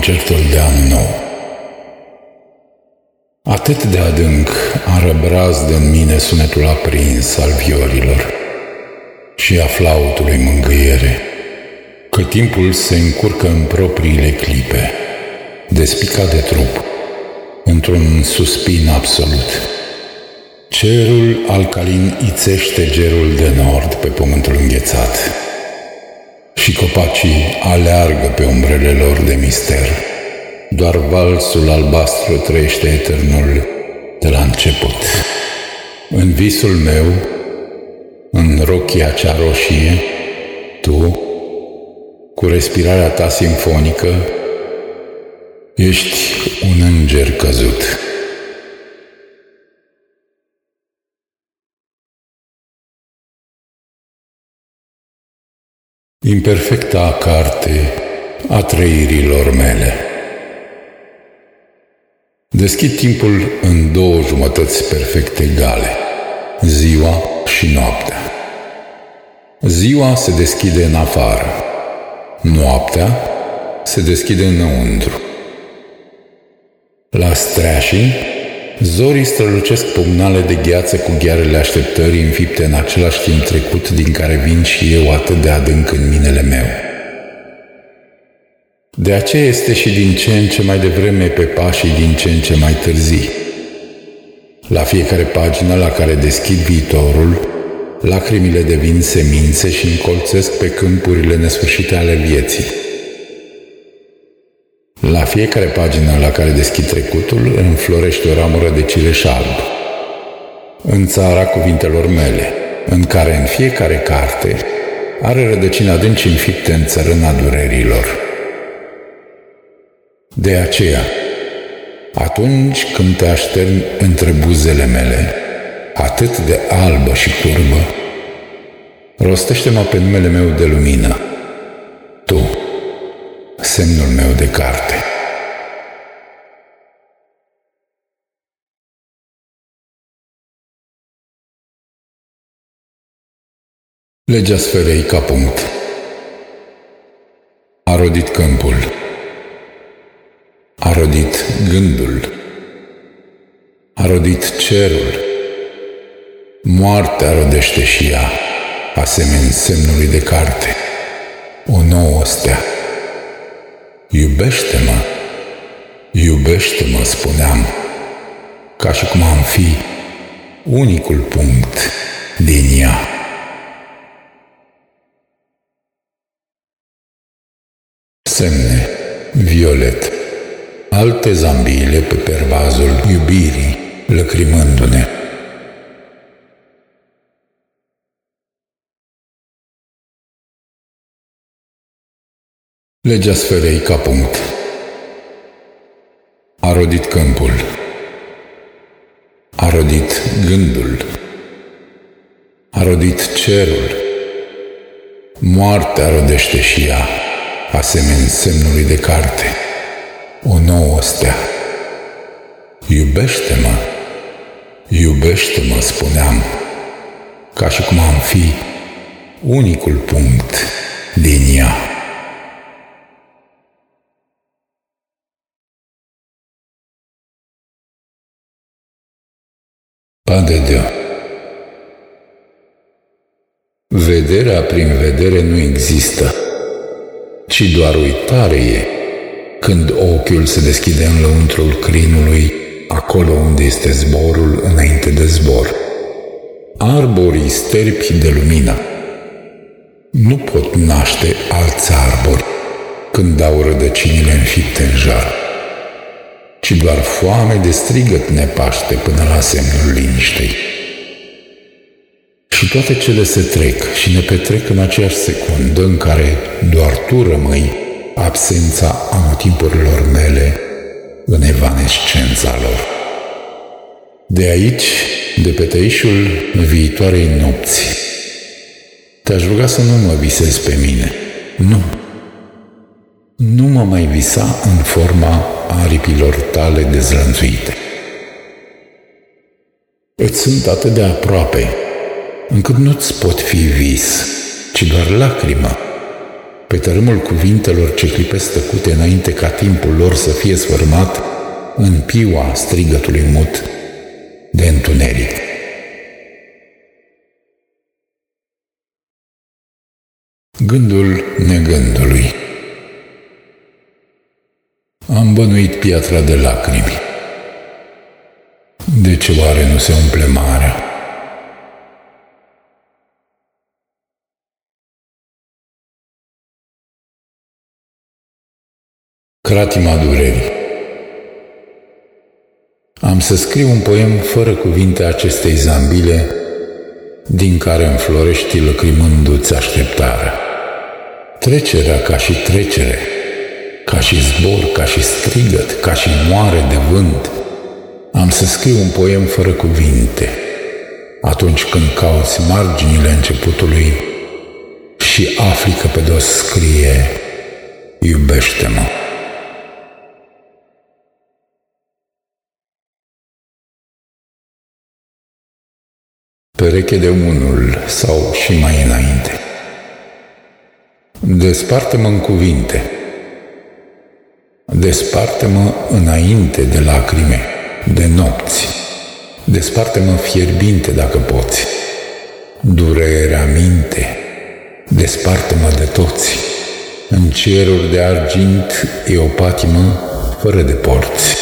concertul de an nou. Atât de adânc a răbraz de în mine sunetul aprins al viorilor și a flautului mângâiere, că timpul se încurcă în propriile clipe, despicat de trup, într-un suspin absolut. Cerul alcalin ițește gerul de nord pe pământul înghețat și copacii aleargă pe umbrele lor de mister. Doar valsul albastru trăiește eternul de la început. În visul meu, în rochia cea roșie, tu, cu respirarea ta simfonică, ești un înger căzut. Imperfecta carte a trăirilor mele. Deschid timpul în două jumătăți perfect egale, ziua și noaptea. Ziua se deschide în afară, noaptea se deschide înăuntru. La streașii, zorii strălucesc pumnale de gheață cu ghearele așteptării înfipte în același timp trecut din care vin și eu atât de adânc în minele meu. De aceea este și din ce în ce mai devreme pe pașii din ce în ce mai târzii. La fiecare pagină la care deschid viitorul, lacrimile devin semințe și încolțesc pe câmpurile nesfârșite ale vieții. La fiecare pagină la care deschid trecutul, înflorește o ramură de cireș alb. În țara cuvintelor mele, în care în fiecare carte are rădăcini adânci înfipte în țărâna durerilor. De aceea, atunci când te aștern între buzele mele, atât de albă și curbă, rostește-mă pe numele meu de lumină, tu, semnul meu de carte. Legea sferei ca punct. A rodit câmpul. A rodit gândul. A rodit cerul. Moartea rodește și ea, asemenea semnului de carte. O nouă stea. Iubește-mă, iubește-mă, spuneam, ca și cum am fi unicul punct din ea. Semne, violet, alte zambiile pe pervazul iubirii, lăcrimându-ne. Legea sferei ca punct. A rodit câmpul. A rodit gândul. A rodit cerul. Moartea rodește și ea, asemenea semnului de carte. O nouă stea. Iubește-mă, iubește-mă, spuneam, ca și cum am fi unicul punct din ea. Pas de Dieu. Vederea prin vedere nu există, ci doar uitare e, când ochiul se deschide în lăuntrul crinului, acolo unde este zborul înainte de zbor. Arborii sterpi de lumină nu pot naște alți arbori când dau rădăcinile înfipte în jar ci doar foame de strigăt ne paște până la semnul liniștei. Și toate cele se trec și ne petrec în aceeași secundă în care doar tu rămâi absența anotimpurilor mele în evanescența lor. De aici, de pe tăișul viitoarei nopți, te-aș ruga să nu mă visezi pe mine. Nu. Nu mă mai visa în forma aripilor tale dezlănțuite. Îți sunt atât de aproape, încât nu-ți pot fi vis, ci doar lacrimă, pe tărâmul cuvintelor ce clipesc tăcute înainte ca timpul lor să fie sfârmat în piua strigătului mut de întuneric. Gândul negândului Am bănuit piatra de lacrimi. De ce oare nu se umple marea? Cratima durerii Am să scriu un poem fără cuvinte acestei zambile, din care înflorești lăcrimându-ți așteptarea. Trecerea ca și trecere, ca și zbor, ca și strigăt, ca și moare de vânt. Am să scriu un poem fără cuvinte, atunci când cauți marginile începutului și afli că pe dos scrie Iubește-mă. pereche de unul sau și mai înainte. Desparte-mă în cuvinte, desparte-mă înainte de lacrime, de nopți, desparte-mă fierbinte dacă poți, durerea minte, desparte-mă de toți, în ceruri de argint e o patimă fără de porți.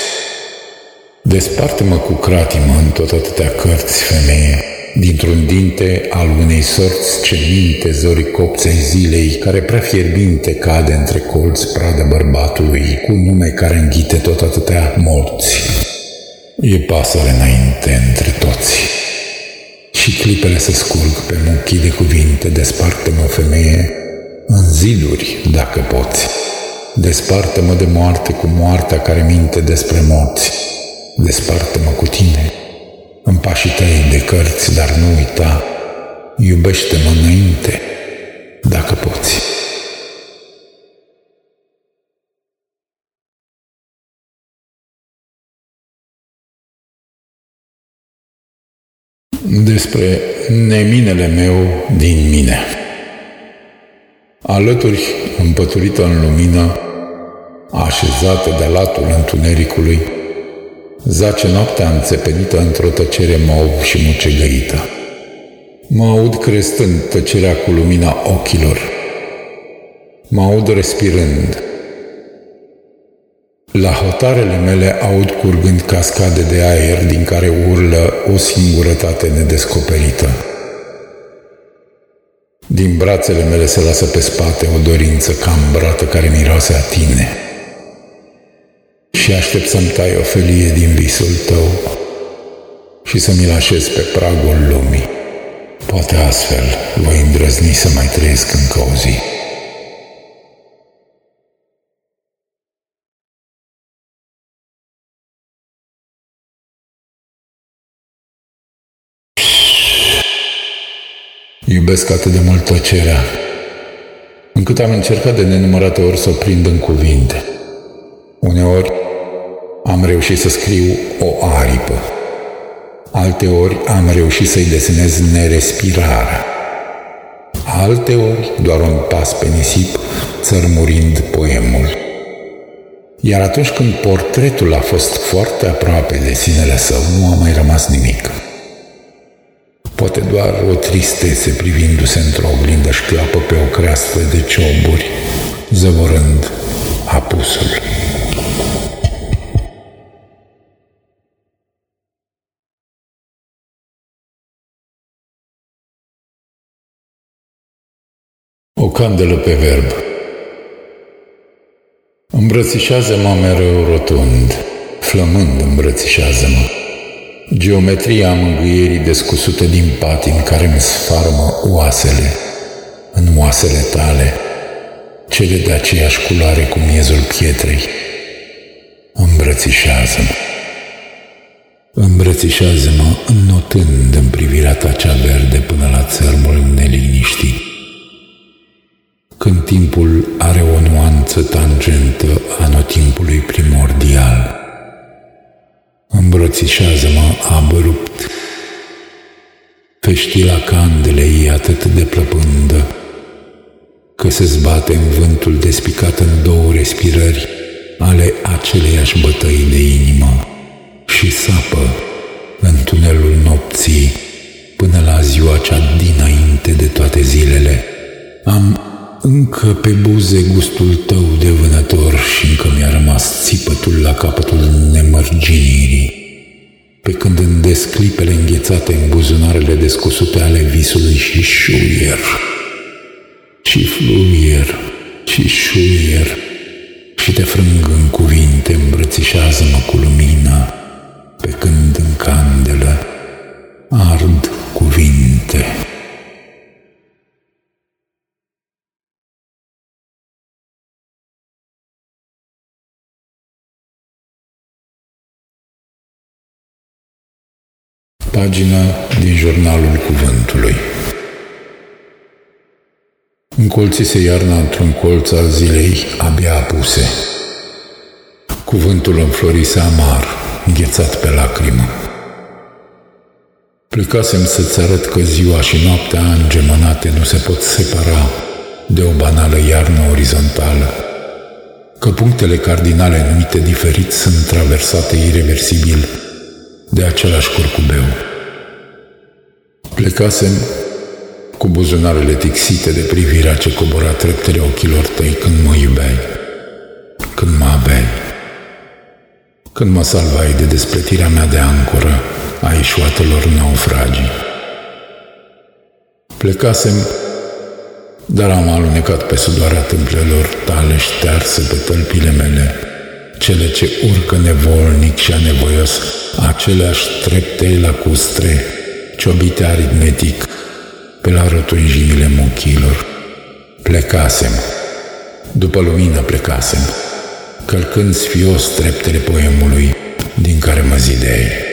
Desparte-mă cu cratimă în tot atâtea cărți, femeie, dintr-un dinte al unei sorți ce minte zorii copței zilei, care prea fierbinte cade între colți prada bărbatului, cu nume care înghite tot atâtea morți. E pasăre înainte între toți. Și clipele se scurg pe muchii de cuvinte, desparte-mă, femeie, în ziduri, dacă poți. Desparte-mă de moarte cu moartea care minte despre morți. Desparte-mă cu tine, în pașii tăi de cărți, dar nu uita, iubește-mă înainte, dacă poți. Despre neminele meu din mine. Alături, împăturită în lumină, așezată de latul întunericului, Zace noaptea înțepenită într-o tăcere mov și mucegăită. Mă aud crestând tăcerea cu lumina ochilor. Mă aud respirând. La hotarele mele aud curgând cascade de aer din care urlă o singurătate nedescoperită. Din brațele mele se lasă pe spate o dorință cambrată care miroase a tine și aștept să-mi tai o felie din visul tău și să mi-l așez pe pragul lumii. Poate astfel voi îndrăzni să mai trăiesc încă o zi. Iubesc atât de mult tăcerea, încât am încercat de nenumărate ori să o prind în cuvinte. Uneori am reușit să scriu o aripă. Alteori am reușit să-i desenez nerespirarea. Alteori doar un pas pe nisip, țărmurind poemul. Iar atunci când portretul a fost foarte aproape de sinele său, nu a mai rămas nimic. Poate doar o tristețe privindu-se într-o oglindă șcleapă pe o creastă de cioburi, zăvorând apusul. O candelă pe verb. Îmbrățișează-mă mereu rotund, flămând îmbrățișează-mă. Geometria mângâierii descusută din patin care îmi sfarmă oasele, în oasele tale, cele de aceeași culoare cu miezul pietrei. Îmbrățișează-mă. Îmbrățișează-mă înnotând în privirea ta cea verde până la țărmul neliniștit când timpul are o nuanță tangentă anotimpului primordial. Îmbrățișează-mă abrupt. Feștila candelei e atât de plăpândă, că se zbate în vântul despicat în două respirări ale aceleiași bătăi de inimă și sapă în tunelul nopții până la ziua cea dinainte de toate zilele. Am încă pe buze gustul tău de vânător și încă mi-a rămas țipătul la capătul nemărginirii. Pe când în desclipele înghețate în buzunarele descusute ale visului și șuier, și fluier, și șuier, și te frâng în cuvinte, îmbrățișează-mă cu lumină, pe când în candelă ard cuvinte. Pagina din jurnalul cuvântului. Încolțise iarna într-un colț al zilei abia apuse. Cuvântul înflorise amar, înghețat pe lacrimă. Plecasem să-ți arăt că ziua și noaptea îngemănate nu se pot separa de o banală iarnă orizontală, că punctele cardinale numite diferit sunt traversate irreversibil de același curcubeu. Plecasem cu buzunarele tixite de privirea ce cobora treptele ochilor tăi când mă iubeai, când mă aveai, când mă salvai de despletirea mea de ancoră a ieșuatelor naufragii. Plecasem, dar am alunecat pe sudoarea tâmplelor tale ștearse pe tălpile mele, cele ce urcă nevolnic și anevoios, aceleași trepte lacustre, ciobite aritmetic, pe la rotunjimile muchilor. Plecasem. După lumină plecasem, călcând sfios treptele poemului din care mă zideai.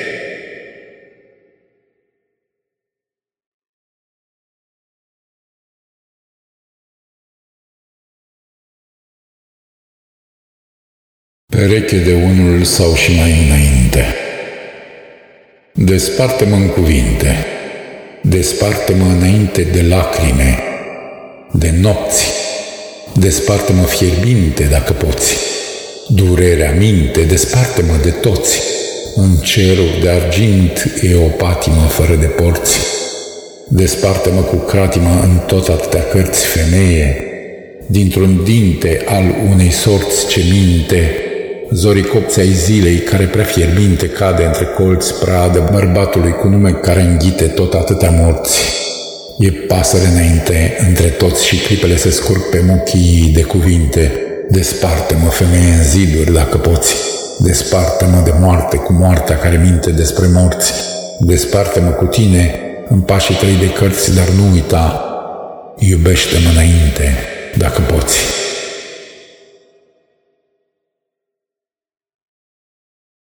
Pereche de unul sau și mai înainte. Desparte-mă în cuvinte, Desparte-mă înainte de lacrime, de nopți, desparte-mă fierbinte dacă poți. Durerea minte, desparte-mă de toți. În cerul de argint e o patimă fără de porți. Desparte-mă cu cratimă în tot atâtea cărți femeie, dintr-un dinte al unei sorți ce minte, zorii copți ai zilei care prea fierbinte cade între colți pradă bărbatului cu nume care înghite tot atâtea morți. E pasăre înainte între toți și clipele se scurg pe muchii de cuvinte. Desparte-mă, femeie, în ziduri, dacă poți. Desparte-mă de moarte cu moartea care minte despre morți. Desparte-mă cu tine în pașii tăi de cărți, dar nu uita. Iubește-mă înainte, dacă poți.